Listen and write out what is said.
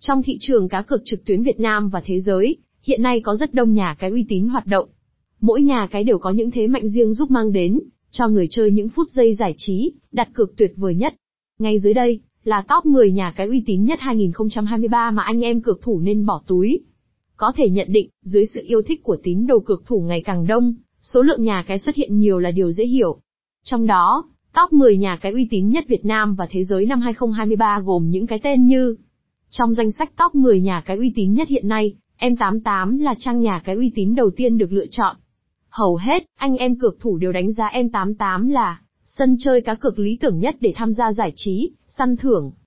Trong thị trường cá cược trực tuyến Việt Nam và thế giới, hiện nay có rất đông nhà cái uy tín hoạt động. Mỗi nhà cái đều có những thế mạnh riêng giúp mang đến cho người chơi những phút giây giải trí, đặt cược tuyệt vời nhất. Ngay dưới đây là top 10 nhà cái uy tín nhất 2023 mà anh em cược thủ nên bỏ túi. Có thể nhận định, dưới sự yêu thích của tín đồ cược thủ ngày càng đông, số lượng nhà cái xuất hiện nhiều là điều dễ hiểu. Trong đó, top 10 nhà cái uy tín nhất Việt Nam và thế giới năm 2023 gồm những cái tên như trong danh sách top 10 nhà cái uy tín nhất hiện nay, M88 là trang nhà cái uy tín đầu tiên được lựa chọn. Hầu hết, anh em cược thủ đều đánh giá M88 là sân chơi cá cược lý tưởng nhất để tham gia giải trí, săn thưởng,